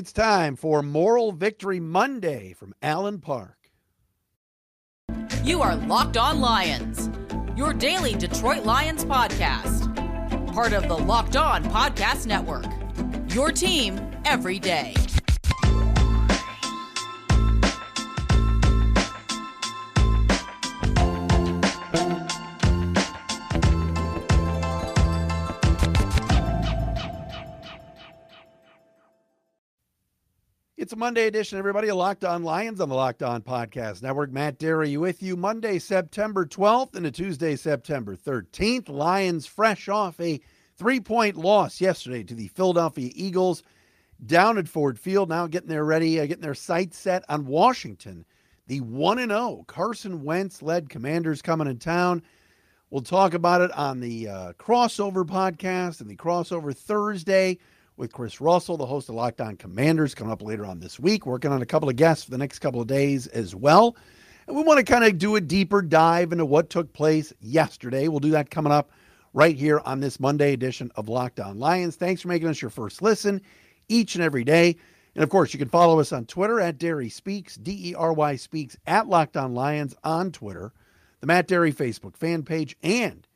It's time for Moral Victory Monday from Allen Park. You are Locked On Lions, your daily Detroit Lions podcast. Part of the Locked On Podcast Network. Your team every day. It's a Monday edition, everybody. Locked On Lions on the Locked On Podcast Network. Matt Dery with you Monday, September 12th and a Tuesday, September 13th. Lions fresh off a three point loss yesterday to the Philadelphia Eagles down at Ford Field. Now getting their ready, uh, getting their sights set on Washington. The 1 0 Carson Wentz led commanders coming in town. We'll talk about it on the uh, crossover podcast and the crossover Thursday with Chris Russell, the host of Locked On Commanders, coming up later on this week. Working on a couple of guests for the next couple of days as well. And we want to kind of do a deeper dive into what took place yesterday. We'll do that coming up right here on this Monday edition of Locked On Lions. Thanks for making us your first listen each and every day. And of course, you can follow us on Twitter at Dery Speaks, D E R Y Speaks, at Locked On Lions on Twitter, the Matt Dery Facebook fan page, and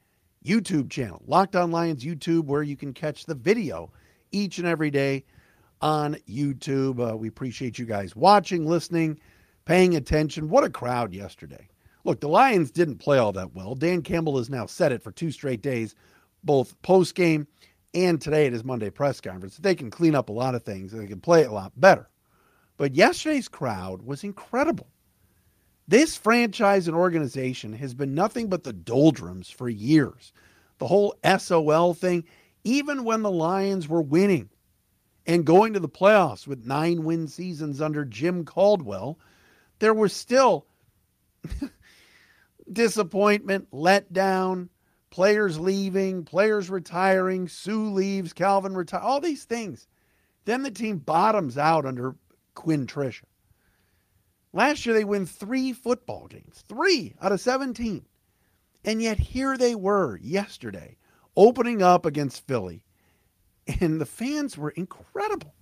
YouTube channel, Locked On Lions YouTube, where you can catch the video each and every day on YouTube. Uh, we appreciate you guys watching, listening, paying attention. What a crowd yesterday. Look, the Lions didn't play all that well. Dan Campbell has now said it for two straight days, both post game and today at his Monday press conference. They can clean up a lot of things they can play a lot better. But yesterday's crowd was incredible. This franchise and organization has been nothing but the doldrums for years. The whole SOL thing, even when the Lions were winning and going to the playoffs with nine win seasons under Jim Caldwell, there was still disappointment, letdown, players leaving, players retiring, Suh leaves, Calvin retire, all these things. Then the team bottoms out under Quinn Patricia. Last year they win three football games, three out of 17. And yet here they were yesterday opening up against Philly. And the fans were incredible.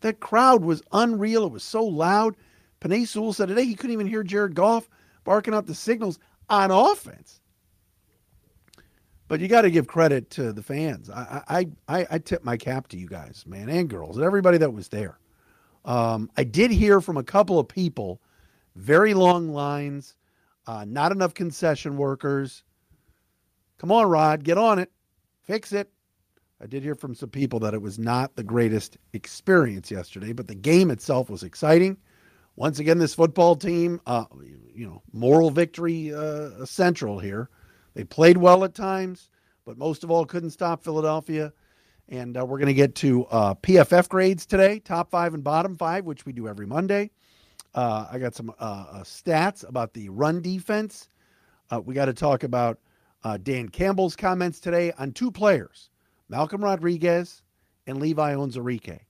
That crowd was unreal. It was so loud. Penei Sewell said today he couldn't even hear Jared Goff barking out the signals on offense. But you got to give credit to the fans. I, I, I, I, tip my cap to you guys, man, and girls, and everybody that was there. Um, I did hear from a couple of people, very long lines, uh, not enough concession workers. Come on, Rod, get on it, fix it. I did hear from some people that it was not the greatest experience yesterday, but the game itself was exciting. Once again, this football team, uh, you know, moral victory uh, central here. They played well at times, but most of all, couldn't stop Philadelphia. And uh, we're going to get to uh, PFF grades today, top five and bottom five, which we do every Monday. Uh, I got some uh, stats about the run defense. we got to talk about uh, Dan Campbell's comments today on two players, Malcolm Rodriguez and Levi Onwuzurike.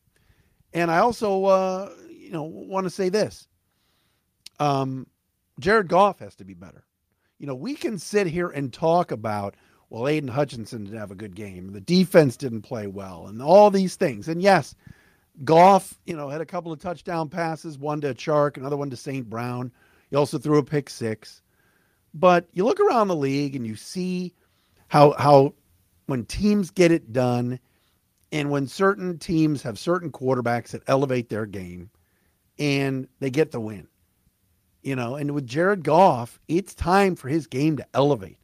And I also, uh, you know, want to say this. Um, Jared Goff has to be better. You know, we can sit here and talk about, well, Aidan Hutchinson didn't have a good game. The defense didn't play well and all these things. And yes, Goff, you know, had a couple of touchdown passes, one to Chark, another one to St. Brown. He also threw a pick six. But you look around the league and you see how how when teams get it done and when certain teams have certain quarterbacks that elevate their game and they get the win. You know, and with Jared Goff, it's time for his game to elevate.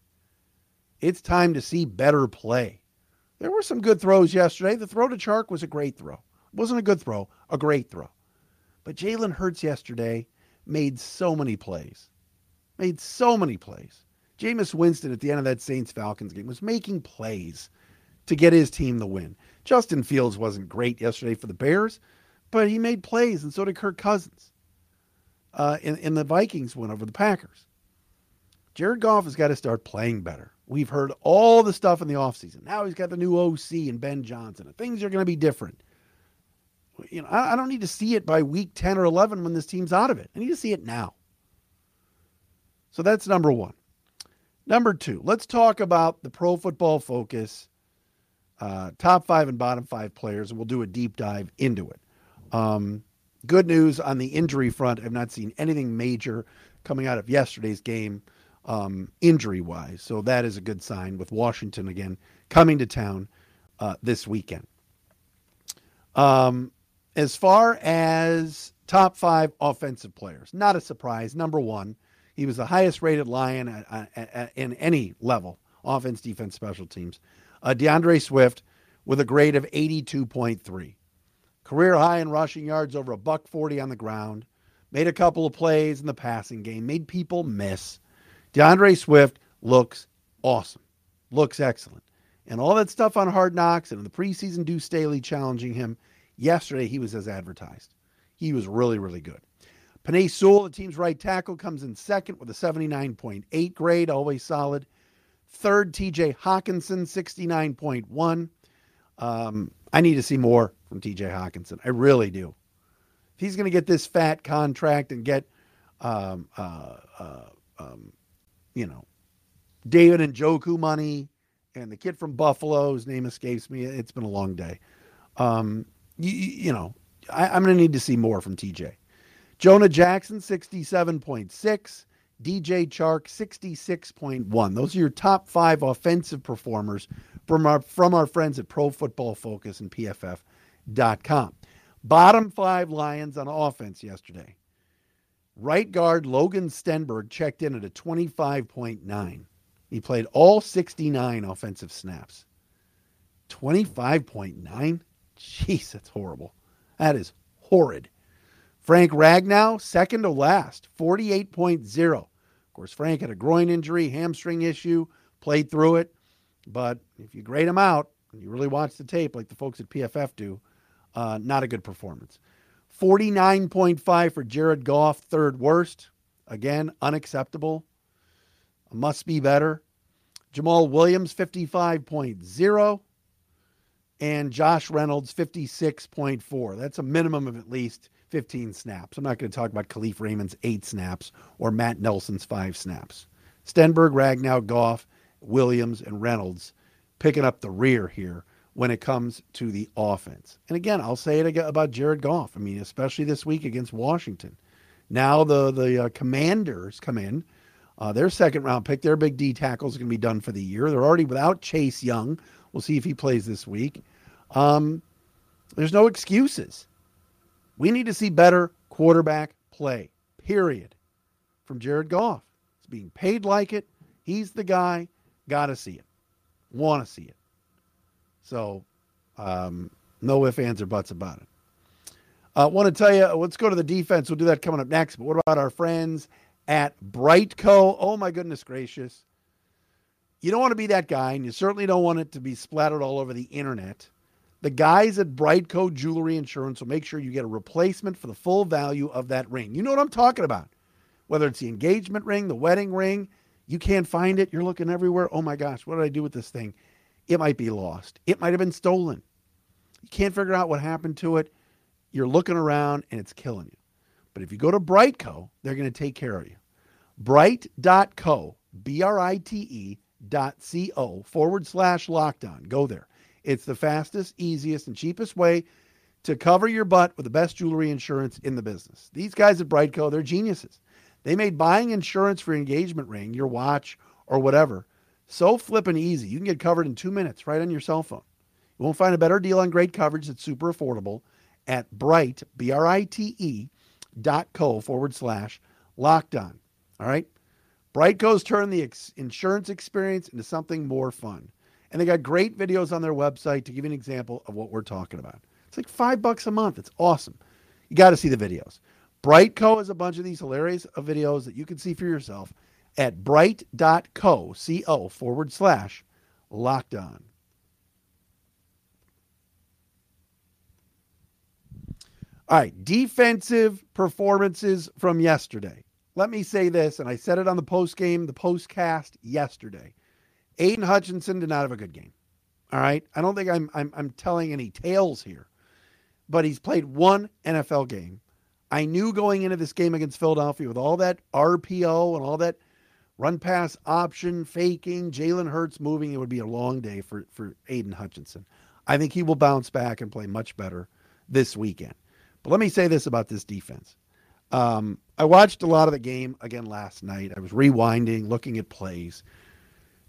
It's time to see better play. There were some good throws yesterday. The throw to Chark was a great throw. It wasn't a good throw, a great throw. But Jalen Hurts yesterday made so many plays made so many plays. Jameis Winston at the end of that Saints Falcons game was making plays to get his team the win. Justin Fields wasn't great yesterday for the Bears, but he made plays, and so did Kirk Cousins. Uh, in, in the Vikings win over the Packers. Jared Goff has got to start playing better. We've heard all the stuff in the offseason. Now he's got the new OC and Ben Johnson. and Things are going to be different. You know, I, I don't need to see it by week 10 or 11 when this team's out of it. I need to see it now. So that's number one. Number two, let's talk about the Pro Football Focus uh, top five and bottom five players, and we'll do a deep dive into it. Um, good news on the injury front. I've not seen anything major coming out of yesterday's game um, injury wise. So that is a good sign with Washington again coming to town uh, this weekend. Um, as far as top five offensive players, not a surprise. Number one, he was the highest rated Lion at, at, at, in any level offense, defense, special teams. Uh, D'Andre Swift with a grade of 82.3. Career high in rushing yards, over a buck 40 on the ground. Made a couple of plays in the passing game, made people miss. D'Andre Swift looks awesome, looks excellent. And all that stuff on Hard Knocks and in the preseason, Deuce Staley challenging him. Yesterday, he was as advertised. He was really, really good. Penei Sewell, the team's right tackle, comes in second with a 79.8 grade, always solid. Third, TJ Hockenson, 69.1. Um, I need to see more from TJ Hockenson. I really do. If he's going to get this fat contract and get, um, uh, uh, um, you know, David Njoku money and the kid from Buffalo, whose name escapes me, it's been a long day. Um, you, you know, I, I'm going to need to see more from TJ. Jonah Jackson, 67.6. DJ Chark, 66.1. Those are your top five offensive performers from our, from our friends at Pro Football Focus and PFF.com. Bottom five Lions on offense yesterday. Right guard Logan Stenberg checked in at a 25.9. He played all 69 offensive snaps. 25.9? Jeez, that's horrible. That is horrid. Frank Ragnow, second to last, 48.0. Of course, Frank had a groin injury, hamstring issue, played through it. But if you grade him out, and you really watch the tape like the folks at PFF do, uh, not a good performance. 49.5 for Jared Goff, third worst. Again, unacceptable. Must be better. Jamaal Williams, 55.0. And Josh Reynolds, 56.4. That's a minimum of at least 15 snaps. I'm not going to talk about Kalif Raymond's eight snaps or Matt Nelson's five snaps. Stenberg, Ragnow, Goff, Williams, and Reynolds picking up the rear here when it comes to the offense. And again, I'll say it about Jared Goff. I mean, especially this week against Washington. Now the the uh, Commanders come in. Uh, their second round pick, their big D tackle is going to be done for the year. They're already without Chase Young. We'll see if he plays this week. Um, there's no excuses. We need to see better quarterback play, period, from Jared Goff. He's being paid like it. He's the guy. Got to see it. Want to see it. So, um, no ifs, ands, or buts about it. I uh, want to tell you, let's go to the defense. We'll do that coming up next. But what about our friends at BriteCo? Oh, my goodness gracious. You don't want to be that guy, and you certainly don't want it to be splattered all over the internet. The guys at BriteCo Jewelry Insurance will make sure you get a replacement for the full value of that ring. You know what I'm talking about. Whether it's the engagement ring, the wedding ring, you can't find it. You're looking everywhere. Oh my gosh, what did I do with this thing? It might be lost. It might have been stolen. You can't figure out what happened to it. You're looking around and it's killing you. But if you go to BriteCo, they're going to take care of you. Brite.co, B R I T E dot C O forward slash lockdown. Go there. It's the fastest, easiest, and cheapest way to cover your butt with the best jewelry insurance in the business. These guys at BriteCo, they're geniuses. They made buying insurance for your engagement ring, your watch, or whatever so flippin' easy. You can get covered in two minutes right on your cell phone. You won't find a better deal on great coverage that's super affordable at brite, B R I T E, dot co forward slash lockdown. All right? BriteCo's turned the ex- insurance experience into something more fun. And they got great videos on their website to give you an example of what we're talking about. It's like five bucks a month. It's awesome. You got to see the videos. BriteCo has a bunch of these hilarious videos that you can see for yourself at brite.co, C-O forward slash locked on. All right, defensive performances from yesterday. Let me say this, and I said it on the post game, the postcast yesterday. Aidan Hutchinson did not have a good game. All right. I don't think I'm, I'm, I'm telling any tales here, but he's played one NFL game. I knew going into this game against Philadelphia with all that RPO and all that run pass option, faking, Jalen Hurts moving, it would be a long day for, for Aidan Hutchinson. I think he will bounce back and play much better this weekend. But let me say this about this defense. Um, I watched a lot of the game again last night. I was rewinding, looking at plays.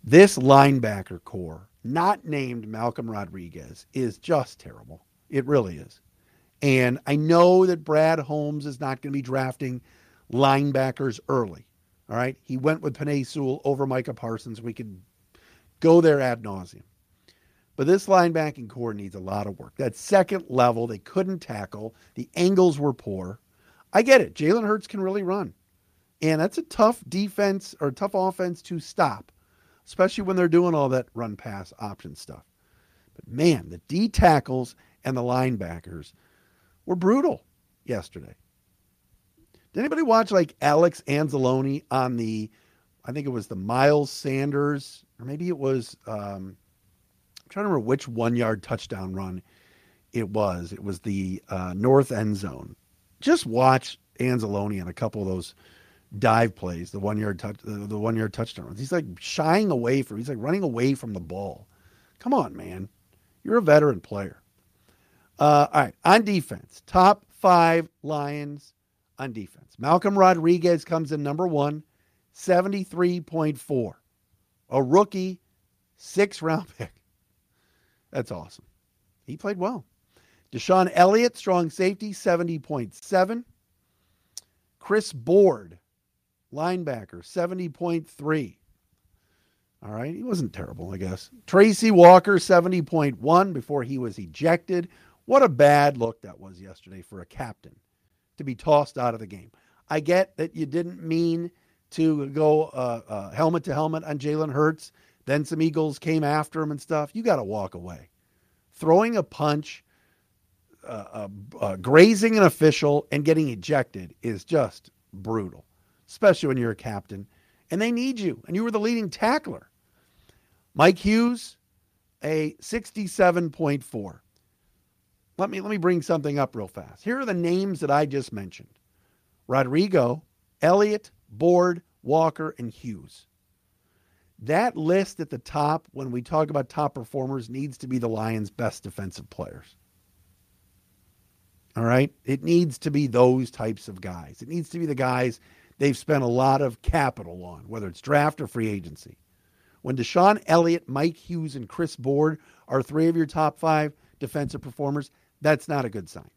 This linebacker corps, not named Malcolm Rodriguez, is just terrible. It really is. And I know that Brad Holmes is not going to be drafting linebackers early. All right. He went with Penei Sewell over Micah Parsons. We could go there ad nauseum. But this linebacking corps needs a lot of work. That second level, they couldn't tackle. The angles were poor. I get it. Jalen Hurts can really run. And that's a tough defense or tough offense to stop, especially when they're doing all that run pass option stuff. But man, the D tackles and the linebackers were brutal yesterday. Did anybody watch like Alex Anzalone on the, I think it was the Miles Sanders, or maybe it was, um, I'm trying to remember which one yard touchdown run it was. It was the uh, north end zone. Just watch Anzalone on a couple of those dive plays, the one yard touch, the, the one yard touchdown runs. He's like shying away from, he's like running away from the ball. Come on, man. You're a veteran player. Uh, all right, on defense, top five Lions on defense. Malcolm Rodriguez comes in number one, 73.4. A rookie, six round pick. That's awesome. He played well. DeShon Elliott, strong safety, 70.7. Chris Board, linebacker, 70.3. All right. He wasn't terrible, I guess. Tracy Walker, 70.1 before he was ejected. What a bad look that was yesterday for a captain to be tossed out of the game. I get that you didn't mean to go uh, uh, helmet to helmet on Jalen Hurts. Then some Eagles came after him and stuff. You got to walk away. Throwing a punch, uh, grazing an official, and getting ejected is just brutal, especially when you're a captain and they need you. And you were the leading tackler. Mike Hughes, a 67.4. Let me let me bring something up real fast. Here are the names that I just mentioned. Rodrigo, Elliott, Board, Walker, and Hughes. That list at the top, when we talk about top performers, needs to be the Lions' best defensive players. All right? It needs to be those types of guys. It needs to be the guys they've spent a lot of capital on, whether it's draft or free agency. When DeShon Elliott, Mike Hughes, and Chris Board are three of your top five defensive performers, that's not a good sign.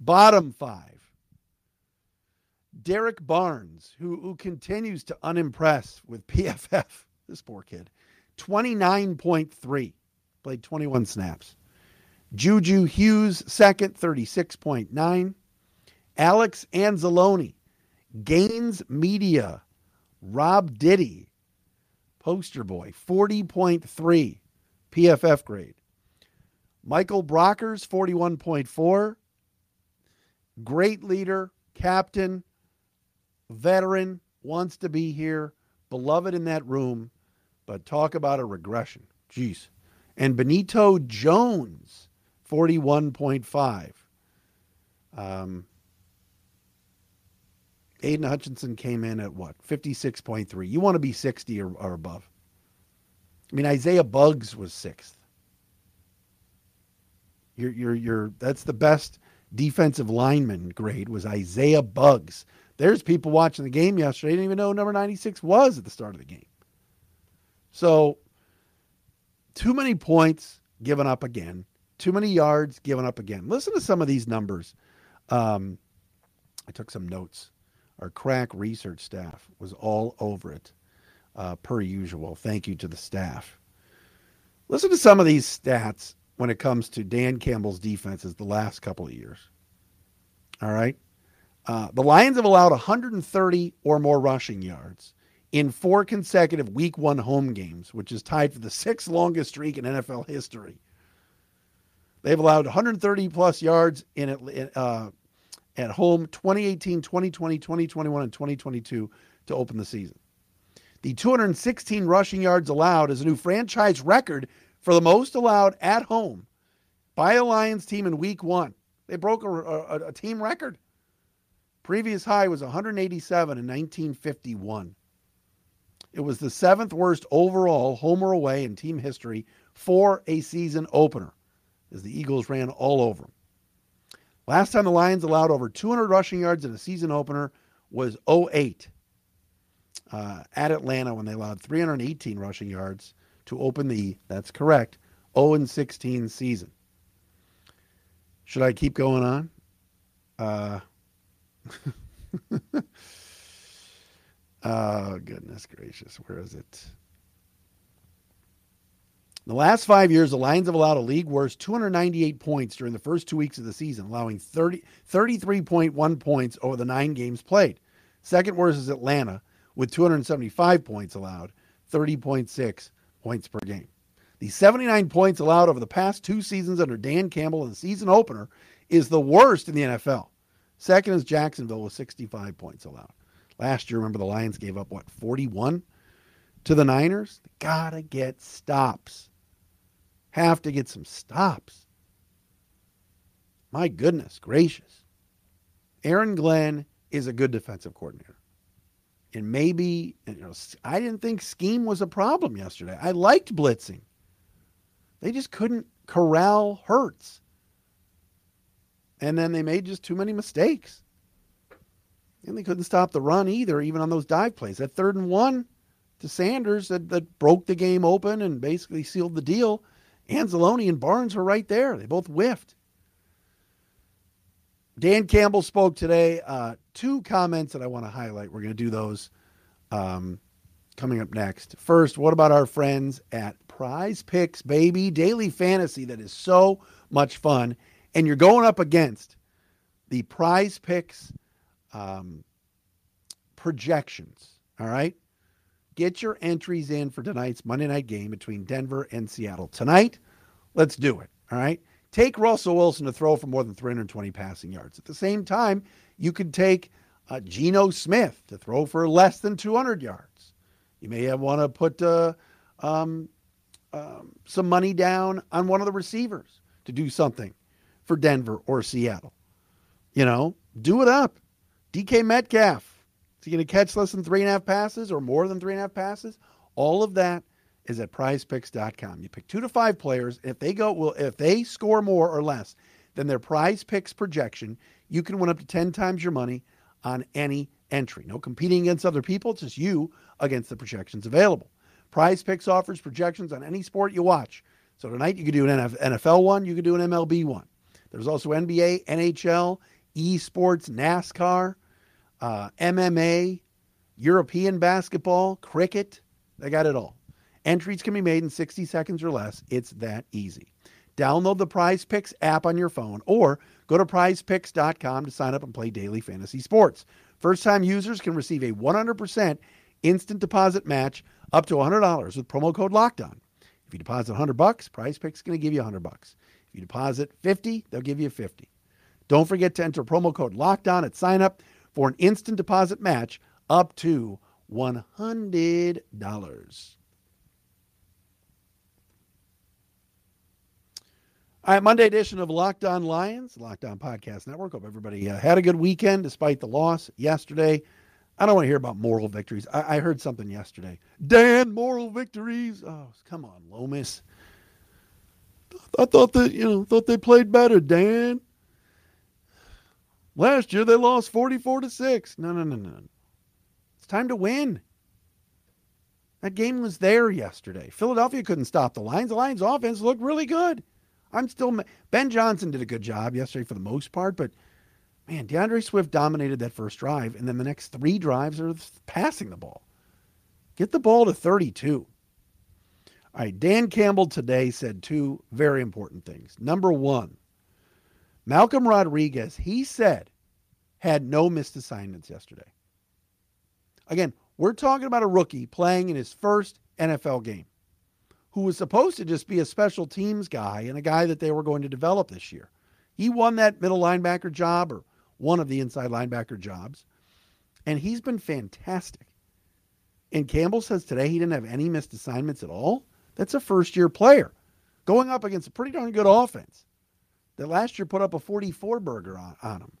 Bottom five. Derek Barnes, who, who continues to unimpress with PFF, this poor kid, 29.3, played 21 snaps. Juju Hughes, second, 36.9. Alex Anzalone, Gaines Media, Rob Diddy, poster boy, 40.3 PFF grade. Michael Brockers, 41.4. Great leader, captain, veteran, wants to be here, beloved in that room, but talk about a regression. Jeez. And Benito Jones, 41.5. Um, Aidan Hutchinson came in at what? 56.3. You want to be 60 or, or above. I mean, Isaiah Buggs was sixth. You're, you're, you're, that's the best defensive lineman grade was Isaiah Buggs. There's people watching the game yesterday didn't even know number 96 was at the start of the game. So, too many points given up again, too many yards given up again. Listen to some of these numbers. Um, I took some notes. Our crack research staff was all over it, uh, per usual. Thank you to the staff. Listen to some of these stats when it comes to Dan Campbell's defenses the last couple of years. All right. Uh, the Lions have allowed 130 or more rushing yards in four consecutive week one home games, which is tied for the sixth longest streak in NFL history. They've allowed 130 plus yards in uh, at home 2018, 2020, 2021, and 2022 to open the season. The 216 rushing yards allowed is a new franchise record for the most allowed at home by a Lions team in week one. They broke a, a, a team record. Previous high was 187 in 1951. It was the seventh worst overall home or away in team history for a season opener as the Eagles ran all over them. Last time the Lions allowed over 200 rushing yards in a season opener was 08 uh, at Atlanta when they allowed 318 rushing yards to open the, that's correct, 0 16 season. Should I keep going on? Uh, oh, goodness gracious. Where is it? In the last five years, the Lions have allowed a league worst 298 points during the first two weeks of the season, allowing 30, 33.1 points over the nine games played. Second worst is Atlanta, with 275 points allowed, 30.6 points per game. The 79 points allowed over the past two seasons under Dan Campbell in the season opener is the worst in the NFL. Second is Jacksonville with 65 points allowed. Last year, remember the Lions gave up, what, 41 to the Niners? They gotta get stops have to get some stops. My goodness gracious. Aaron Glenn is a good defensive coordinator. And maybe, you know, I didn't think scheme was a problem yesterday. I liked blitzing. They just couldn't corral Hurts. And then they made just too many mistakes. And they couldn't stop the run either, even on those dive plays. That third and one to Sanders that, that broke the game open and basically sealed the deal Anzalone and Barnes were right there. They both whiffed. Dan Campbell spoke today. Uh, two comments that I want to highlight. We're going to do those um, coming up next. First, what about our friends at Prize Picks, baby? Daily fantasy that is so much fun. And you're going up against the Prize Picks um, projections. All right. Get your entries in for tonight's Monday night game between Denver and Seattle. Tonight, let's do it. All right. Take Russell Wilson to throw for more than 320 passing yards. At the same time, you could take uh, Geno Smith to throw for less than 200 yards. You may want to put uh, um, um, some money down on one of the receivers to do something for Denver or Seattle. You know, do it up. DK Metcalf he going to catch less than three and a half passes or more than three and a half passes? All of that is at prizepicks.com. You pick two to five players. If they go, well, if they score more or less than their prize picks projection, you can win up to 10 times your money on any entry. No competing against other people, it's just you against the projections available. Prize Picks offers projections on any sport you watch. So tonight you could do an NFL one, you could do an MLB one. There's also NBA, NHL, esports, NASCAR uh, MMA, European basketball, cricket. They got it all. Entries can be made in 60 seconds or less. It's that easy. Download the Prize Picks app on your phone or go to prizepicks.com to sign up and play daily fantasy sports. First time users can receive a 100% instant deposit match up to $100 with promo code LOCKDOWN. If you deposit 100 bucks, Prize Picks is going to give you 100 bucks. If you deposit 50, they'll give you 50. Don't forget to enter promo code LOCKDOWN at sign up for an instant deposit match up to $100. All right, Monday edition of Locked On Lions, Locked On Podcast Network. Hope everybody uh, had a good weekend despite the loss yesterday. I don't want to hear about moral victories. I, I heard something yesterday. Dan, moral victories. Oh, come on, Lomas. I thought that you know thought they played better, Dan. Last year they lost 44 to 6. No, no, no, no. It's time to win. That game was there yesterday. Philadelphia couldn't stop the Lions. The Lions offense looked really good. I'm still Ben Johnson did a good job yesterday for the most part, but man, D'Andre Swift dominated that first drive, and then the next three drives are passing the ball. Get the ball to 32. All right, Dan Campbell today said two very important things. Number one, Malcolm Rodriguez, he said, had no missed assignments yesterday. Again, we're talking about a rookie playing in his first NFL game who was supposed to just be a special teams guy and a guy that they were going to develop this year. He won that middle linebacker job or one of the inside linebacker jobs, and he's been fantastic. And Campbell says today he didn't have any missed assignments at all. That's a first year player going up against a pretty darn good offense that last year put up a 44 burger on, on him.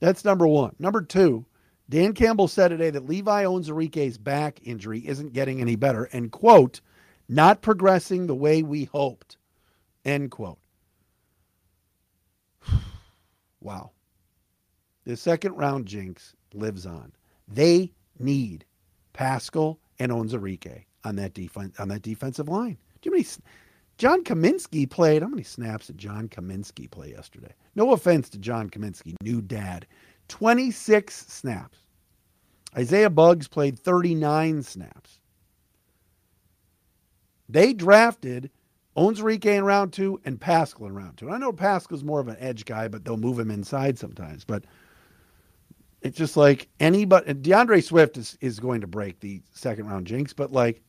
That's number one. Number two, Dan Campbell said today that Levi Onwuzurike's back injury isn't getting any better and, quote, not progressing the way we hoped, end quote. Wow. The second round jinx lives on. They need Paschal and Onwuzurike on that defense on that defensive line. Do you know John Cominsky played? How many snaps did John Cominsky play yesterday? No offense to John Cominsky, new dad. 26 snaps. Isaiah Buggs played 39 snaps. They drafted Onwuzurike in round two and Paschal in round two. I know Paschal's more of an edge guy, but they'll move him inside sometimes. But it's just like anybody. D'Andre Swift is, is going to break the second round jinx, but like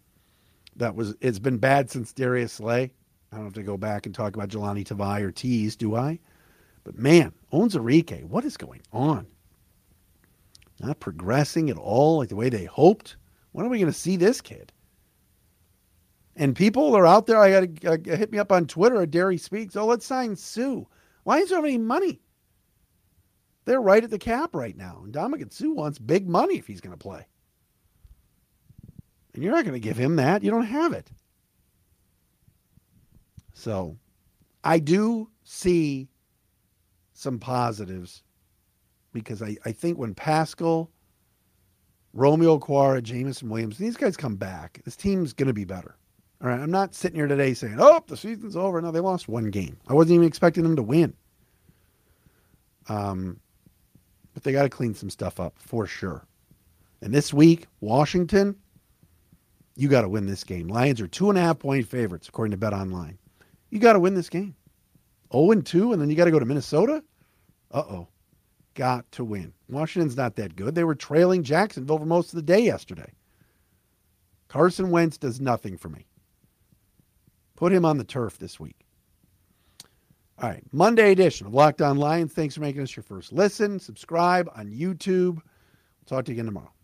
that was it's been bad since Darius Slay. I don't have to go back and talk about Jahlani Tavai or Teez, do I? But man, Onwuzurike, what is going on? Not progressing at all like the way they hoped. When are we going to see this kid? And people are out there. I got to uh, hit me up on Twitter at Dery Speaks. Oh, let's sign Suh. Why is there any money? They're right at the cap right now. And Ndamukong Suh wants big money if he's going to play. And you're not going to give him that. You don't have it. So I do see some positives because I, I think when Paschal, Romeo Okwara, Jameson Williams, these guys come back, this team's going to be better. All right. I'm not sitting here today saying, oh, the season's over. No, they lost one game. I wasn't even expecting them to win. Um, but they got to clean some stuff up for sure. And this week, Washington, you got to win this game. Lions are two and a half point favorites, according to Bet Online. You got to win this game. 0 and 2, and then you got to go to Minnesota? Uh oh. Got to win. Washington's not that good. They were trailing Jacksonville for most of the day yesterday. Carson Wentz does nothing for me. Put him on the turf this week. All right, Monday edition of Locked On Lions. Thanks for making us your first listen. Subscribe on YouTube. We'll talk to you again tomorrow.